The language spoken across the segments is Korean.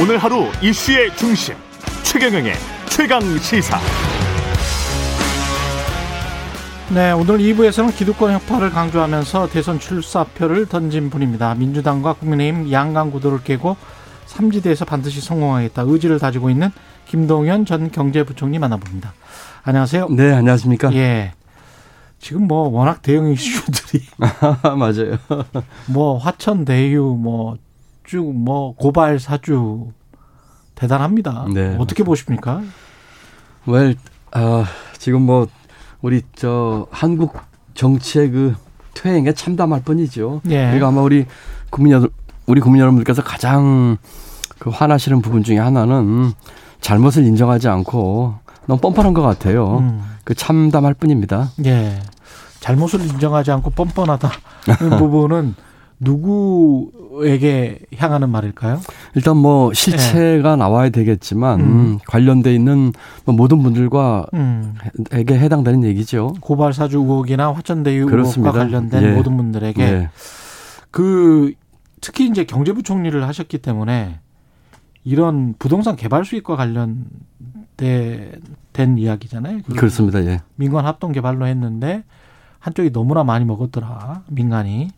오늘 하루 이슈의 중심 최경영의 최강 시사. 네, 오늘 2부에서는 기득권 혁파를 강조하면서 대선 출사표를 던진 분입니다. 민주당과 국민의힘 양강 구도를 깨고 삼지대에서 반드시 성공하겠다 의지를 다지고 있는 김동연 전 경제부총리 만나봅니다. 안녕하세요. 네, 안녕하십니까? 예. 지금 뭐 워낙 대형 이슈들이 맞아요. 뭐 화천 대유 뭐쭉뭐 고발 사주 대단합니다. 네, 어떻게 보십니까? well, 아, 지금 뭐 우리 저 한국 정치의 그 퇴행에 참담할 뿐이죠. 예. 그러니까 아마 우리 국민 여러분 우리 국민 여러분들께서 가장 그 화나시는 부분 중에 하나는 잘못을 인정하지 않고 너무 뻔뻔한 것 같아요. 음. 그 참담할 뿐입니다. 예. 잘못을 인정하지 않고 뻔뻔하다. 는 부분은 누구에게 향하는 말일까요? 일단 뭐 실체가 나와야 되겠지만 음. 관련돼 있는 뭐 모든 분들과 음. 에게 해당되는 얘기죠. 고발 사주 의혹이나 화천대유 그렇습니다. 의혹과 관련된 예. 모든 분들에게 네. 그 특히 이제 경제부총리를 하셨기 때문에 이런 부동산 개발 수익과 관련된 이야기잖아요. 그 그렇습니다. 예. 민관 합동 개발로 했는데 한쪽이 너무나 많이 먹었더라. 민간이.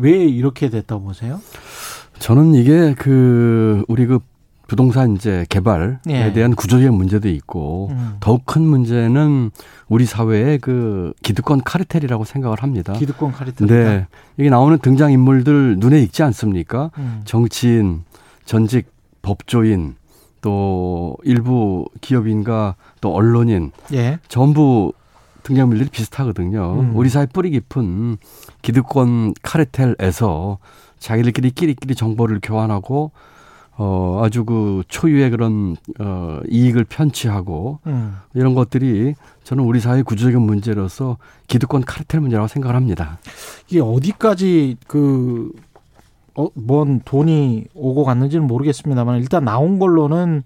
왜 이렇게 됐다고 보세요? 저는 이게 그 우리 그 부동산 이제 개발에 예. 대한 구조적 문제도 있고 음. 더욱 큰 문제는 우리 사회의 그 기득권 카르텔이라고 생각을 합니다. 기득권 카리텔. 네. 여기 나오는 등장 인물들 눈에 익지 않습니까? 음. 정치인, 전직 법조인, 또 일부 기업인과 또 언론인 예. 전부 등장인물들이 비슷하거든요. 음. 우리 사회 뿌리 깊은 기득권 카르텔에서 자기들끼리 끼리끼리 정보를 교환하고 어 아주 그 초유의 그런 어 이익을 편취하고 음. 이런 것들이 저는 우리 사회 구조적인 문제로서 기득권 카르텔 문제라고 생각을 합니다. 이게 어디까지 그, 어, 뭔 돈이 오고 갔는지는 모르겠습니다만 일단 나온 걸로는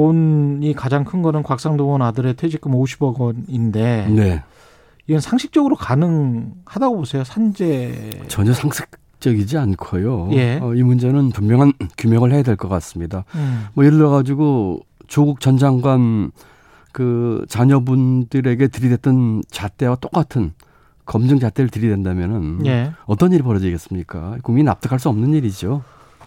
돈이 가장 큰 거는 곽상도원 아들의 퇴직금 50억 원인데 네. 이건 상식적으로 가능하다고 보세요. 산재. 전혀 상식 적이지 않고요. 예. 어, 이 문제는 분명한 규명을 해야 될 것 같습니다. 음. 뭐 예를 들어 가지고 조국 전 장관 그 자녀분들에게 들이댔던 잣대와 똑같은 검증 잣대를 들이댄다면은 예. 어떤 일이 벌어지겠습니까? 국민이 납득할 수 없는 일이죠.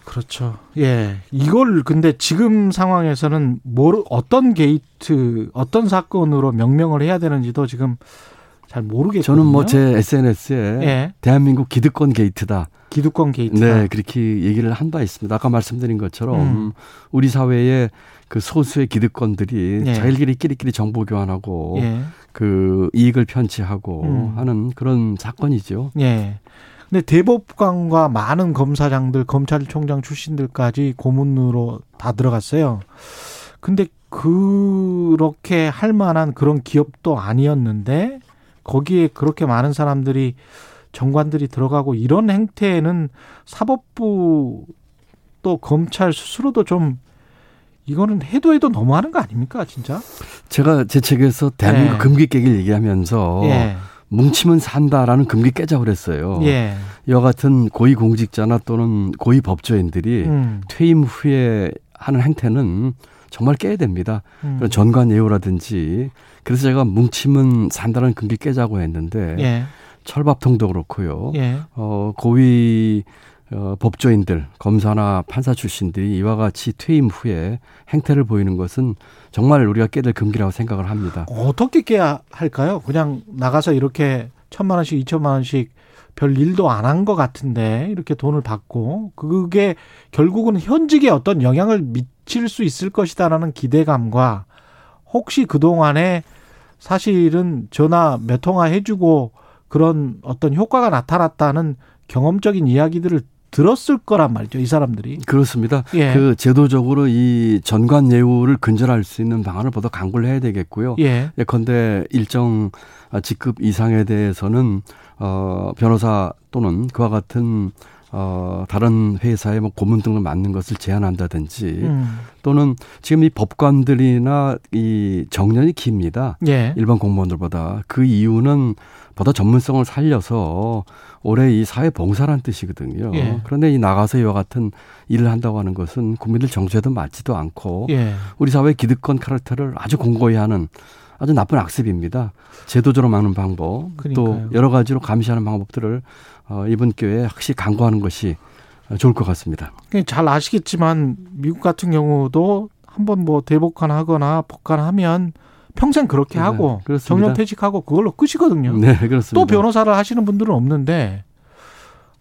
그렇죠. 예. 이걸 근데 지금 상황에서는 뭐 어떤 게이트, 어떤 사건으로 명명을 해야 되는지도 지금 잘 모르겠거든요. 저는 뭐 제 SNS에 예. 대한민국 기득권 게이트다. 기득권 게이트. 네, 그렇게 얘기를 한 바 있습니다. 아까 말씀드린 것처럼 음. 우리 사회의 그 소수의 기득권들이 예. 자기들끼리 끼리끼리 정보 교환하고 예. 그 이익을 편취하고 음. 하는 그런 사건이죠. 예. 근데 대법관과 많은 검사장들, 검찰총장 출신들까지 고문으로 다 들어갔어요. 근데 그렇게 할 만한 그런 기업도 아니었는데 거기에 그렇게 많은 사람들이 정관들이 들어가고 이런 행태에는 사법부 또 검찰 스스로도 좀 이거는 해도 해도 너무하는 거 아닙니까 진짜? 제가 제 책에서 대한민국 예. 금기 깨기를 얘기하면서 예. 뭉치면 산다라는 금기 깨자고 그랬어요. 예. 이와 같은 고위 공직자나 또는 고위 법조인들이 음. 퇴임 후에 하는 행태는 정말 깨야 됩니다. 음. 그런 전관 예우라든지 그래서 제가 뭉치면 산다는 금기 깨자고 했는데 예. 철밥통도 그렇고요. 예. 어, 고위 어, 법조인들, 검사나 판사 출신들이 이와 같이 퇴임 후에 행태를 보이는 것은 정말 우리가 깨될 금기라고 생각을 합니다. 어떻게 깨야 할까요? 그냥 나가서 이렇게 천만 원씩, 이천만 원씩 별 일도 안 한 것 같은데 이렇게 돈을 받고 그게 결국은 현직에 어떤 영향을 미칠 수 있을 것이다라는 기대감과 혹시 그동안에 사실은 전화 몇 통화 해주고 그런 어떤 효과가 나타났다는 경험적인 이야기들을 들었을 거란 말이죠. 이 사람들이. 그렇습니다. 예. 그 제도적으로 이 전관 예우를 근절할 수 있는 방안을 보다 강구를 해야 되겠고요. 예. 예컨대 일정 직급 이상에 대해서는 어 변호사 또는 그와 같은 어, 다른 회사에 뭐 고문 등을 맡는 것을 제한한다든지 음. 또는 지금 이 법관들이나 이 정년이 깁니다. 예. 일반 공무원들보다 그 이유는 보다 전문성을 살려서 올해 이 사회 봉사란 뜻이거든요. 예. 그런데 이 나가서 이와 같은 일을 한다고 하는 것은 국민들 정서에도 맞지도 않고 예. 우리 사회 기득권 카르텔을 아주 공고히 하는 아주 나쁜 악습입니다. 제도적으로 막는 방법, 그러니까요. 또 여러 가지로 감시하는 방법들을 어, 이번 기회에 확실히 강구하는 것이 좋을 것 같습니다. 잘 아시겠지만 미국 같은 경우도 한번 뭐 대법관하거나 법관하면 평생 그렇게 네, 하고 그렇습니다. 정년 퇴직하고 그걸로 끝이거든요. 네, 그렇습니다. 또 변호사를 하시는 분들은 없는데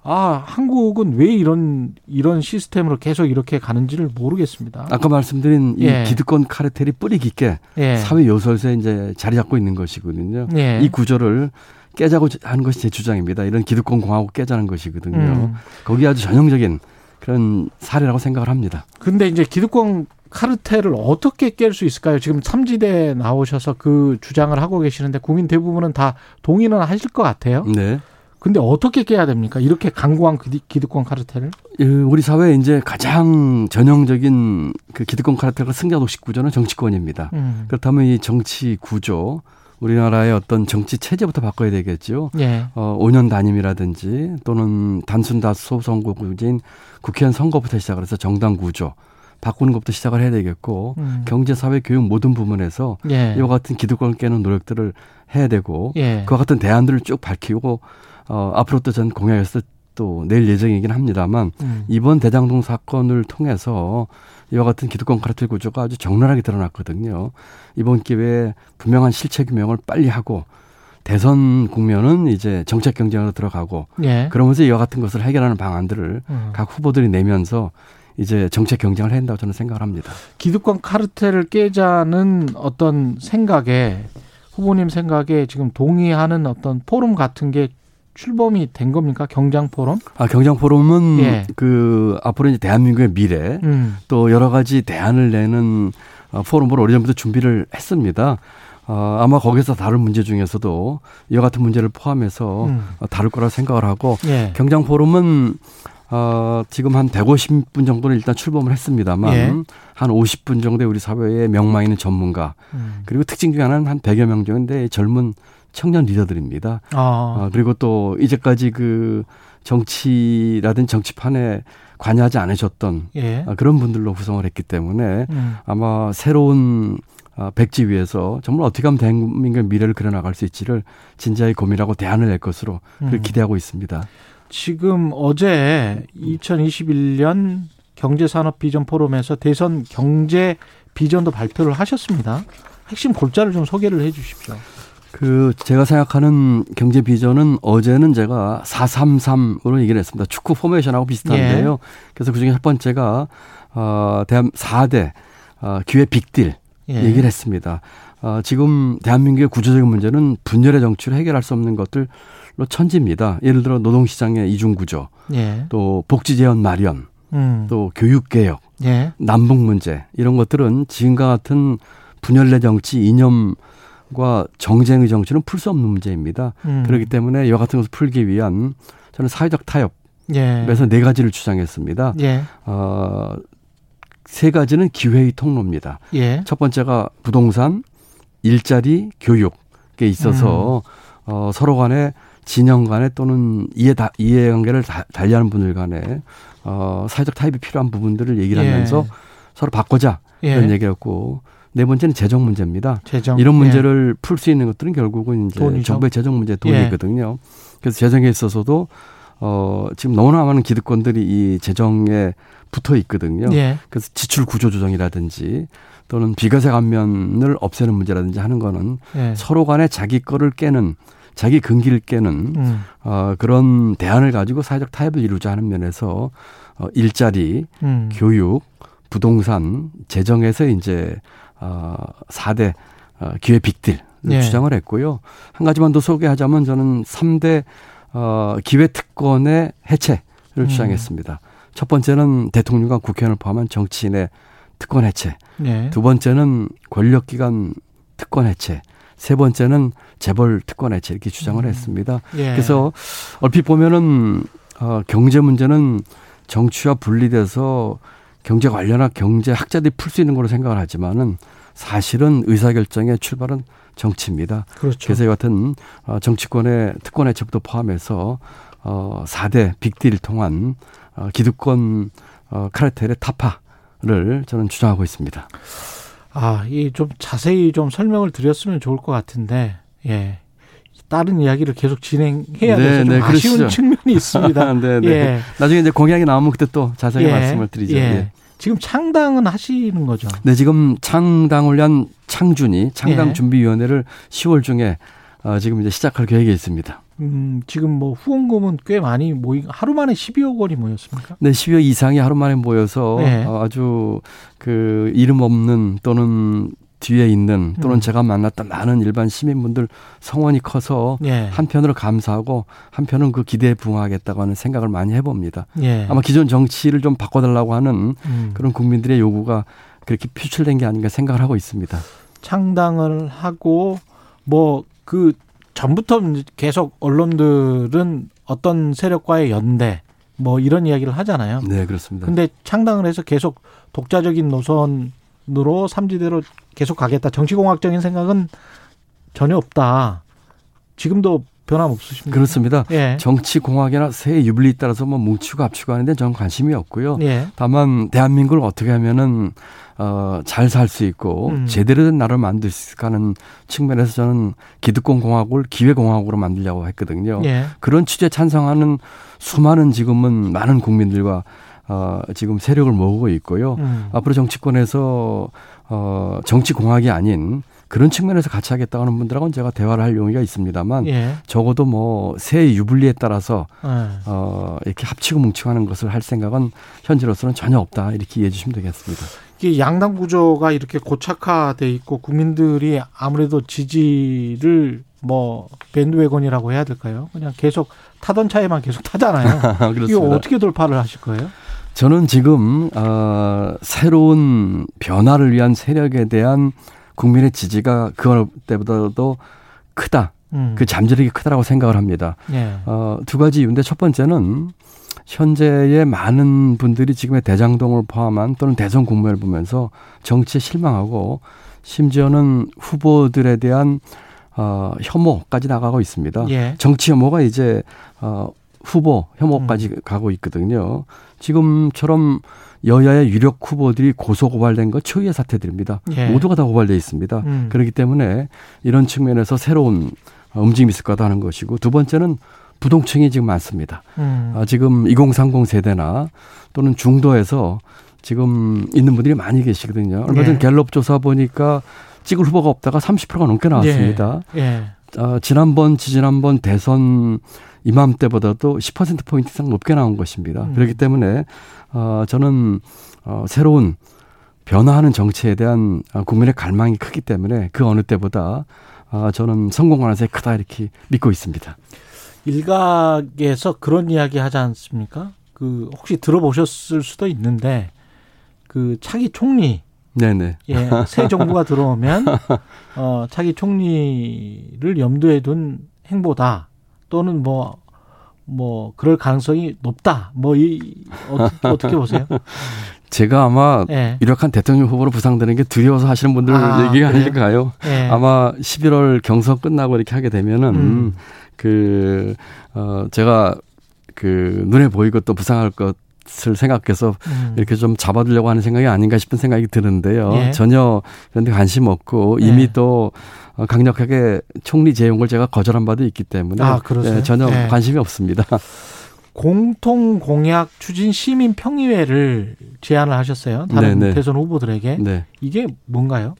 아 한국은 왜 이런 이런 시스템으로 계속 이렇게 가는지를 모르겠습니다. 아까 말씀드린 이 예. 기득권 카르텔이 뿌리 깊게 예. 사회 요소에서 이제 자리 잡고 있는 것이거든요. 예. 이 구조를 깨자고 하는 것이 제 주장입니다. 이런 기득권 공화국 깨자는 것이거든요. 음. 거기 아주 전형적인 그런 사례라고 생각을 합니다. 근데 이제 기득권 카르텔을 어떻게 깰 수 있을까요? 지금 삼지대 나오셔서 그 주장을 하고 계시는데 국민 대부분은 다 동의는 하실 것 같아요. 네. 근데 어떻게 깨야 됩니까? 이렇게 기득- 기득권 카르텔을? 이 우리 사회에 이제 가장 전형적인 그 기득권 카르텔과 승자 독식 구조는 정치권입니다. 음. 그렇다면 이 정치 구조, 우리나라의 어떤 정치 체제부터 바꿔야 되겠죠. 예. 어, 5년 단임이라든지 또는 단순 다수 선거 구제인 국회의원 선거부터 시작을 해서 정당 구조 바꾸는 것부터 시작을 해야 되겠고 음. 경제, 사회, 교육 모든 부분에서 예. 이와 같은 기득권을 깨는 노력들을 해야 되고 예. 그와 같은 대안들을 쭉 밝히고 어, 앞으로 또 전 공약에서 또낼 예정이긴 합니다만 음. 이번 대장동 사건을 통해서 이와 같은 기득권 카르텔 구조가 아주 적나라하게 드러났거든요. 이번 기회에 분명한 실체 규명을 빨리 하고 대선 국면은 이제 정책 경쟁으로 들어가고 예. 그러면서 이와 같은 것을 해결하는 방안들을 음. 각 후보들이 내면서 이제 정책 경쟁을 해야 한다고 저는 생각을 합니다. 기득권 카르텔을 깨자는 어떤 생각에 후보님 생각에 지금 동의하는 어떤 포럼 같은 게 출범이 된 겁니까? 경장 포럼? 아, 경장 포럼은 예. 그 앞으로 이제 대한민국의 미래 음. 또 여러 가지 대안을 내는 어, 포럼으로 오래전부터 준비를 했습니다. 어, 아마 거기서 다룰 문제 중에서도 이와 같은 문제를 포함해서 음. 어, 다룰 거라 생각을 하고 예. 경장 포럼은 어, 지금 한 150분 정도는 일단 출범을 했습니다만 예. 한 50분 정도의 우리 사회에 명망 있는 전문가 음. 그리고 특징 중에 하나는 한 100여 명 정도의 젊은 청년 리더들입니다. 아. 어, 그리고 또 이제까지 그 정치라든 정치판에 관여하지 않으셨던 예. 아, 그런 분들로 구성을 했기 때문에 음. 아마 새로운 아, 백지 위에서 정말 어떻게 하면 대한민국의 미래를 그려나갈 수 있지를 진지하게 고민하고 대안을 낼 것으로 음. 기대하고 있습니다. 지금 어제 2021년 경제산업 비전 포럼에서 대선 경제 비전도 발표를 하셨습니다. 핵심 골자를 좀 소개를 해 주십시오. 그 제가 생각하는 경제 비전은 어제는 제가 433으로 얘기를 했습니다. 축구 포메이션하고 비슷한데요. 예. 그래서 그중에 첫 번째가 어 대한 4대 어 기회 빅딜 예. 얘기를 했습니다. 어, 지금 대한민국의 구조적인 문제는 분열의 정치로 해결할 수 없는 것들로 천지입니다. 예를 들어 노동시장의 이중구조, 예. 또 복지재원 마련, 음. 또 교육개혁, 예. 남북 문제 이런 것들은 지금과 같은 분열의 정치 이념 과 정쟁의 정치는 풀 수 없는 문제입니다. 음. 그렇기 때문에 이와 같은 것을 풀기 위한 저는 사회적 타협 에서 예. 네 가지를 주장했습니다. 예. 어, 세 가지는 기회의 통로입니다. 예. 첫 번째가 부동산, 일자리, 교육에 있어서 어, 서로 간에 진영 간에 또는 이해 다, 이해관계를 다- 달리하는 분들 간에 어, 사회적 타협이 필요한 부분들을 얘기를 예. 하면서 서로 바꾸자 예. 이런 얘기였고 네 번째는 재정 문제입니다. 재정 이런 예. 문제를 풀수 있는 것들은 결국은 이제 돈이죠. 정부의 재정 문제 예. 돈이거든요. 그래서 재정에 있어서도 어, 지금 너무나 많은 기득권들이 이 재정에 붙어 있거든요. 예. 그래서 지출 구조 조정이라든지 또는 비과세 감면을 없애는 문제라든지 하는 거는 예. 서로 간에 자기 거를 깨는 자기 근기를 깨는 음. 어, 그런 대안을 가지고 사회적 타협을 이루자 하는 면에서 어, 일자리, 음. 교육, 부동산, 재정에서 이제 어, 4대 어, 기회 빅딜을 예. 주장을 했고요. 한 가지만 더 소개하자면 저는 3대 어, 기회 특권의 해체를 음. 주장했습니다. 첫 번째는 대통령과 국회의원을 포함한 정치인의 특권 해체. 예. 두 번째는 권력기관 특권 해체. 세 번째는 재벌 특권 해체 이렇게 주장을 음. 했습니다. 예. 그래서 얼핏 보면은 어, 경제 문제는 정치와 분리돼서 경제 관련한 경제 학자들이 풀 수 있는 걸로 생각을 하지만은 사실은 의사결정의 출발은 정치입니다. 그렇죠. 그래서 이 같은 어, 정치권의 특권 해체부터 포함해서 어 4대 빅딜을 통한 어 기득권 어 카르텔의 타파를 저는 주장하고 있습니다. 아, 이 좀 자세히 좀 설명을 드렸으면 좋을 것 같은데, 예. 다른 이야기를 계속 진행해야 네, 돼서 좀 네, 아쉬운 그러시죠. 측면이 있습니다. 네, 네. 예. 나중에 이제 공약이 나오면 그때 또 자세히 말씀을 드리죠. 예. 예. 지금 창당은 하시는 거죠. 네, 지금 창당을 위한 창준이 창당 예. 준비위원회를 10월 중에 어, 지금 이제 시작할 계획이 있습니다. 음, 지금 뭐 후원금은 꽤 많이 모이, 하루 만에 12억 원이 모였습니까? 네, 10여 이상이 하루 만에 모여서 네. 어, 아주 그 이름 없는 또는 뒤에 있는 또는 음. 제가 만났던 많은 일반 시민분들 성원이 커서 예. 한편으로 감사하고 한편은 그 기대에 부응하겠다고 하는 생각을 많이 해봅니다. 예. 아마 기존 정치를 좀 바꿔달라고 하는 음. 그런 국민들의 요구가 그렇게 표출된 게 아닌가 생각을 하고 있습니다. 창당을 하고 뭐 그 전부터 계속 언론들은 어떤 세력과의 연대 뭐 이런 이야기를 하잖아요. 네, 그렇습니다. 근데 창당을 해서 계속 독자적인 노선 으로 삼지대로 계속 가겠다. 정치공학적인 생각은 전혀 없다. 지금도 변함 없으십니까? 그렇습니다. 예. 정치 공학이나 새 유불리에 따라서 뭐 뭉치고 합치고 하는데 저는 관심이 없고요. 예. 다만 대한민국을 어떻게 하면은 어, 잘 살 수 있고 음. 제대로 된 나라를 만들 수 있을까 하는 측면에서 저는 기득권 공화국을 기회 공화국으로 만들려고 했거든요. 예. 그런 취지에 찬성하는 수많은 지금은 많은 국민들과 어, 지금 세력을 모으고 있고요. 음. 앞으로 정치권에서 어, 정치 공학이 아닌 그런 측면에서 같이 하겠다고 하는 분들하고는 제가 대화를 할 용의가 있습니다만 예. 적어도 뭐 새 유불리에 따라서 예. 어, 이렇게 합치고 뭉치고 하는 것을 할 생각은 현재로서는 전혀 없다 이렇게 이해해 주시면 되겠습니다. 이게 양당 구조가 이렇게 고착화돼 있고 국민들이 아무래도 지지를 뭐 밴드웨건이라고 해야 될까요? 그냥 계속 타던 차에만 계속 타잖아요. 이거. 어떻게 돌파를 하실 거예요? 저는 지금 어, 새로운 변화를 위한 세력에 대한 국민의 지지가 그 때보다도 크다. 음. 그 잠재력이 크다라고 생각을 합니다. 예. 어, 두 가지 이유인데 첫 번째는 현재의 많은 분들이 지금의 대장동을 포함한 또는 대선 국면을 보면서 정치에 실망하고 심지어는 후보들에 대한 어, 혐오까지 나가고 있습니다. 예. 정치 혐오가 이제 어, 후보 혐오까지 가고 있거든요. 지금처럼 여야의 유력 후보들이 고소 고발된 거 초유의 사태들입니다. 예. 모두가 다 고발돼 있습니다. 음. 그렇기 때문에 이런 측면에서 새로운 움직임이 있을 거다 하는 것이고 두 번째는 부동층이 지금 많습니다. 음. 아, 지금 2030 세대나 또는 중도에서 지금 있는 분들이 많이 계시거든요. 얼마 전 예. 갤럽 조사 보니까 찍을 후보가 없다가 30%가 넘게 나왔습니다. 예. 어, 지난번, 지지난번 대선 이맘때보다도 10%포인트 이상 높게 나온 것입니다. 음. 그렇기 때문에, 어, 저는, 어, 새로운 변화하는 정치에 대한 어, 국민의 갈망이 크기 때문에 그 어느 때보다 어, 저는 성공 가능성이 크다 이렇게 믿고 있습니다. 일각에서 그런 이야기 하지 않습니까? 그 혹시 들어보셨을 수도 있는데 그 차기 총리 네네. 예, 새 정부가 들어오면 어 차기 총리를 염두에 둔 행보다 또는 뭐뭐 그럴 가능성이 높다. 뭐 이 어 떻게, 어떻게 보세요? 제가 아마 예. 유력한 대통령 후보로 부상되는 게 두려워서 하시는 분들 아, 얘기가? 아닐까요? 예. 아마 11월 경선 끝나고 이렇게 하게 되면은 음. 그, 어, 제가 그 눈에 보이고 또 부상할 것 을 생각해서 음. 이렇게 좀 잡아두려고 하는 생각이 아닌가 싶은 생각이 드는데요. 예. 전혀 그런 데 관심 없고 예. 이미 또 어, 강력하게 총리 재용을 제가 거절한 바도 있기 때문에 아? 예, 전혀 예. 관심이 없습니다. 공통 공약 추진 시민 평의회를 제안을 하셨어요. 다른 네네. 대선 후보들에게 네. 이게 뭔가요?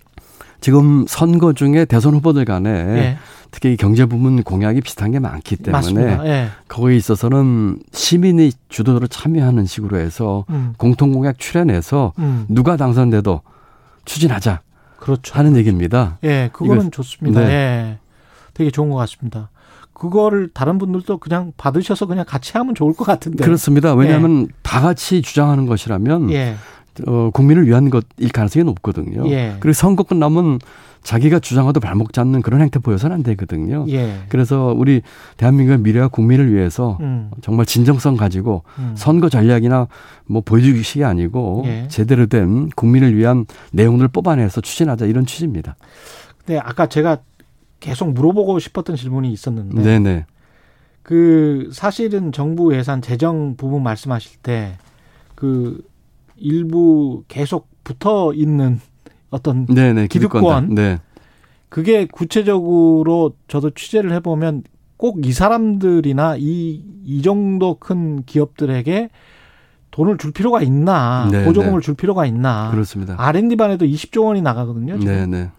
지금 선거 중에 대선 후보들 간에 예. 특히 경제 부문 공약이 비슷한 게 많기 때문에. 예. 거기에 있어서는 시민이 주도로 참여하는 식으로 해서 음. 공통 공약 출연해서 음. 누가 당선돼도 추진하자 그렇죠. 하는 얘기입니다. 예, 그거는 이거- 좋습니다. 네. 예. 되게 좋은 것 같습니다. 그거를 다른 분들도 그냥 받으셔서 그냥 같이 하면 좋을 것 같은데. 그렇습니다. 왜냐하면 다 같이 주장하는 것이라면 예. 어, 국민을 위한 것일 가능성이 높거든요. 예. 그리고 선거 끝나면 자기가 주장하도 발목 잡는 그런 행태 보여서는 안 되거든요. 예. 그래서 우리 대한민국의 미래와 국민을 위해서 음. 정말 진정성 가지고 음. 선거 전략이나 뭐 보여주기식이 아니고 예. 제대로 된 국민을 위한 내용을 뽑아내서 추진하자 이런 취지입니다. 근데 아까 제가 계속 물어보고 싶었던 질문이 있었는데 네, 네. 그 사실은 정부 예산 재정 부분 말씀하실 때그 일부 계속 붙어 있는 어떤 네, 네. 기득권. 네. 그게 구체적으로 저도 취재를 해보면 꼭 이 사람들이나 이, 이 정도 큰 기업들에게 돈을 줄 필요가 있나, 네, 보조금을 줄 필요가 있나. 그렇습니다. R&D 반에도 20조 원이 나가거든요. 지금. 네, 네.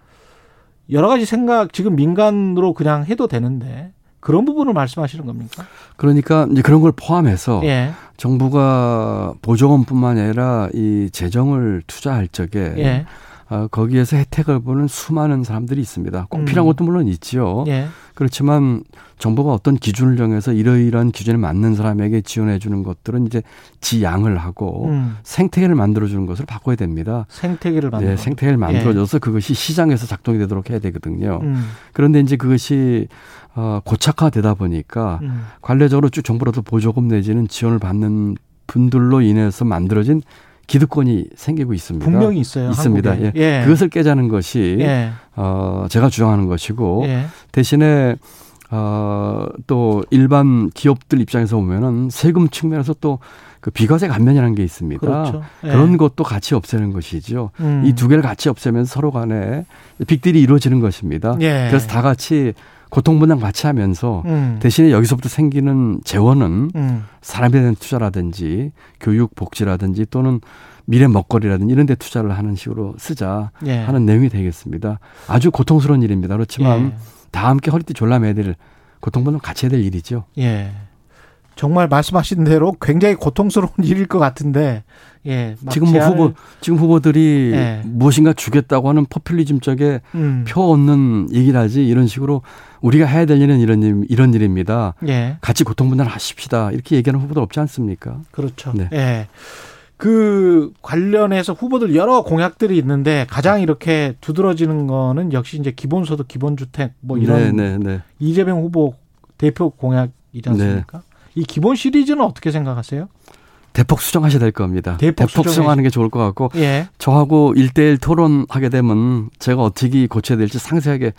여러 가지 생각 지금 민간으로 그냥 해도 되는데 그런 부분을 말씀하시는 겁니까? 그러니까 이제 그런 걸 포함해서 예, 정부가 보조금뿐만 아니라 이 재정을 투자할 적에 예, 어, 거기에서 혜택을 보는 수많은 사람들이 있습니다. 꼭 음. 필요한 것도 물론 있지요. 예, 그렇지만 정부가 어떤 기준을 정해서 이러이러한 기준에 맞는 사람에게 지원해 주는 것들은 이제 지양을 하고 음, 생태계를 만들어 주는 것을 바꿔야 됩니다. 생태계를 만들어. 네, 생태계를 만들어줘서 그것이 시장에서 작동이 되도록 해야 되거든요. 음, 그런데 이제 그것이 어, 고착화되다 보니까 음, 관례적으로 쭉 정부로부터 보조금 내지는 지원을 받는 분들로 인해서 만들어진 기득권이 생기고 있습니다. 분명히 있어요. 있습니다. 한국에. 예. 예. 그것을 깨자는 것이 예, 어, 제가 주장하는 것이고 예, 대신에 어, 또 일반 기업들 입장에서 보면은 세금 측면에서 또 그 비과세 감면이라는 게 있습니다. 그렇죠. 예. 그런 것도 같이 없애는 것이죠. 음. 이두 개를 같이 없애면 서로 간에 빅딜이 이루어지는 것입니다. 예. 그래서 다 같이 고통분담 같이 하면서 음, 대신에 여기서부터 생기는 재원은 음, 사람에 대한 투자라든지 교육 복지라든지 또는 미래 먹거리라든지 이런 데 투자를 하는 식으로 쓰자 예. 하는 내용이 되겠습니다. 아주 고통스러운 일입니다. 그렇지만 예. 다 함께 허리띠 졸라매야 될 고통분담 같이 해야 될 일이죠. 예. 정말 말씀하신 대로 굉장히 고통스러운 일일 것 같은데, 예. 막 지금 뭐 후보 지금 후보들이 예. 무엇인가 주겠다고 하는 포퓰리즘 쪽에 음, 표 얻는 얘기를 하지 이런 식으로 우리가 해야 될 일은 이런 일, 이런 일입니다. 예. 같이 고통 분담 하십시다. 이렇게 얘기하는 후보들 없지 않습니까? 그렇죠. 네. 예. 그 관련해서 후보들 여러 공약들이 있는데 가장 이렇게 두드러지는 거는 역시 이제 기본소득, 기본주택 뭐 이런 네, 네, 네. 이재명 후보 대표 공약이지 않습니까? 이 기본 시리즈는 어떻게 생각하세요? 대폭 수정하셔야 될 겁니다. 대폭 대폭, 수정하는 게 좋을 것 같고 예. 저하고 일대일 토론하게 되면 제가 어떻게 고쳐야 될지 상세하게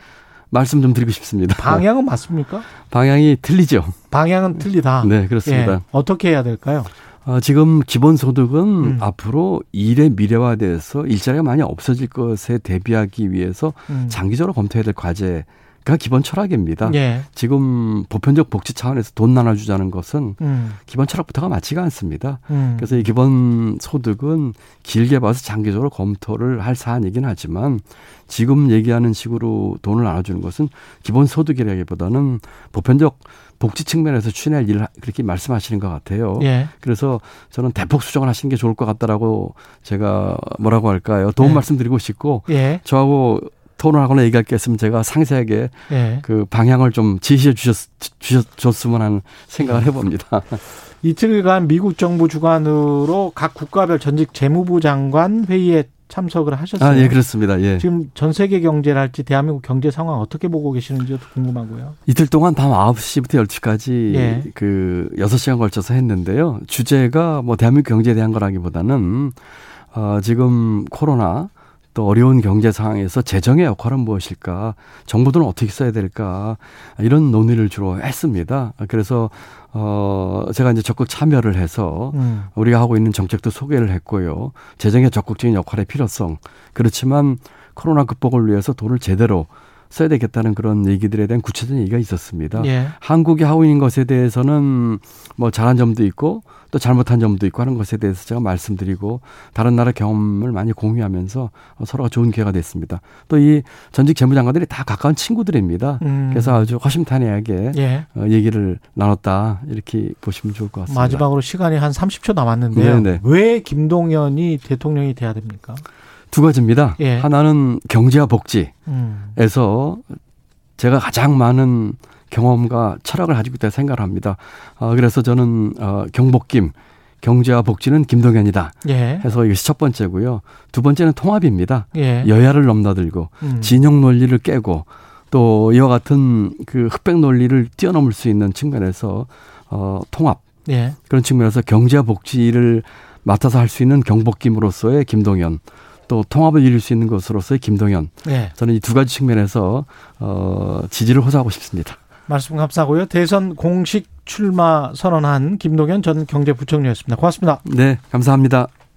말씀 좀 드리고 싶습니다. 방향은 맞습니까? 방향이 틀리죠. 방향은 틀리다. 네, 그렇습니다. 예. 어떻게 해야 될까요? 어, 지금 기본소득은 음. 앞으로 일의 미래화에 대해서 일자리가 많이 없어질 것에 대비하기 위해서 음. 장기적으로 검토해야 될 과제 가 기본 철학입니다. 예. 지금 보편적 복지 차원에서 돈 나눠주자는 것은 음. 기본 철학부터가 맞지가 않습니다. 음. 그래서 이 기본 소득은 길게 봐서 장기적으로 검토를 할 사안이긴 하지만 지금 얘기하는 식으로 돈을 나눠주는 것은 기본 소득이라기보다는 보편적 복지 측면에서 추진할 일을 그렇게 말씀하시는 것 같아요. 예. 그래서 저는 대폭 수정을 하시는 게 좋을 것 같다라고 제가 뭐라고 할까요? 도움 네. 말씀드리고 싶고 예. 저하고 토론하거나 얘기할 게 있으면 제가 상세하게 예. 그 방향을 좀 지시해 주셨, 주셨으면 하는 생각을 해봅니다. 이틀간 미국 정부 주관으로 각 국가별 전직 재무부 장관 회의에 참석을 하셨어요. 아, 예, 그렇습니다. 예. 지금 전 세계 경제를 할지 대한민국 경제 상황 어떻게 보고 계시는지도 궁금하고요. 이틀 동안 밤 9시부터 10시까지 예. 그 6시간 걸쳐서 했는데요. 주제가 뭐 대한민국 경제에 대한 거라기보다는 어, 지금 코로나 또 어려운 경제 상황에서 재정의 역할은 무엇일까? 정부들은 어떻게 써야 될까? 이런 논의를 주로 했습니다. 그래서 어 제가 이제 적극 참여를 해서 음. 우리가 하고 있는 정책도 소개를 했고요. 재정의 적극적인 역할의 필요성. 그렇지만 코로나 극복을 위해서 돈을 제대로 써야 되겠다는 그런 얘기들에 대한 구체적인 얘기가 있었습니다. 예. 한국이 하고 있는 것에 대해서는 뭐 잘한 점도 있고 또 잘못한 점도 있고 하는 것에 대해서 제가 말씀드리고 다른 나라 경험을 많이 공유하면서 서로가 좋은 기회가 됐습니다. 또 이 전직 재무장관들이 다 가까운 친구들입니다. 음. 그래서 아주 허심탄회하게 예. 어, 얘기를 나눴다 이렇게 보시면 좋을 것 같습니다. 마지막으로 시간이 한 30초 남았는데요. 네네. 왜 김동연이 대통령이 돼야 됩니까? 두 가지입니다. 예. 하나는 경제와 복지에서 음. 제가 가장 많은 경험과 철학을 가지고 있다 생각을 합니다. 어, 그래서 저는 어, 경복김 경제와 복지는 김동연이다. 예. 해서 이것이 첫 번째고요. 두 번째는 통합입니다. 예. 여야를 넘나들고 음. 진영 논리를 깨고 또 이와 같은 그 흑백 논리를 뛰어넘을 수 있는 측면에서 어 통합 예. 그런 측면에서 경제와 복지를 맡아서 할 수 있는 경복김으로서의 김동연 또 통합을 이룰 수 있는 것으로서의 김동연 예. 저는 이 두 가지 측면에서 어 지지를 호소하고 싶습니다. 말씀 감사하고요. 대선 공식 출마 선언한 김동연 전 경제부총리였습니다. 고맙습니다. 네, 감사합니다.